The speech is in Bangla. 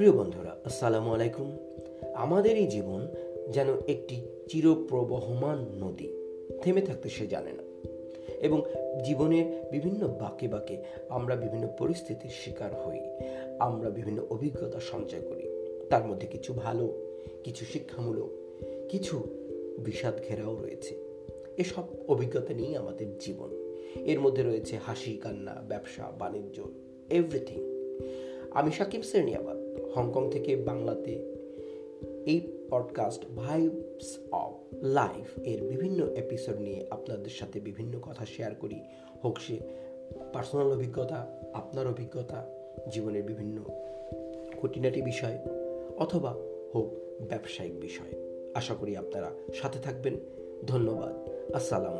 প্রিয় বন্ধুরা, আসসালামু আলাইকুম। আমাদের এই জীবন যেন একটি চিরপ্রবহমান নদী, থেমে থাকতে সে জানে না। এবং জীবনের বিভিন্ন বাঁকে বাঁকে আমরা বিভিন্ন পরিস্থিতির শিকার হই, আমরা বিভিন্ন অভিজ্ঞতা সঞ্চয় করি। তার মধ্যে কিছু ভালো, কিছু শিক্ষামূলক, কিছু বিষাদ ঘেরাও রয়েছে। এসব অভিজ্ঞতা নিয়েই আমাদের জীবন। এর মধ্যে রয়েছে হাসি, কান্না, ব্যবসা, বাণিজ্য এভরিথিং আমি সাকিব সেরনিয়াবাদ হংকং থেকে বাংলাতে এই পডকাস্ট ভাইবস অফ লাইফ এর বিভিন্ন এপিসোড নিয়ে আপনাদের সাথে বিভিন্ন কথা শেয়ার করি। হোক সে পার্সোনাল অভিজ্ঞতা, আপনার অভিজ্ঞতা, জীবনের বিভিন্ন খুঁটিনাটি বিষয়, অথবা হোক ব্যবসায়িক বিষয়। আশা করি আপনারা সাথে থাকবেন। ধন্যবাদ। আসসালামু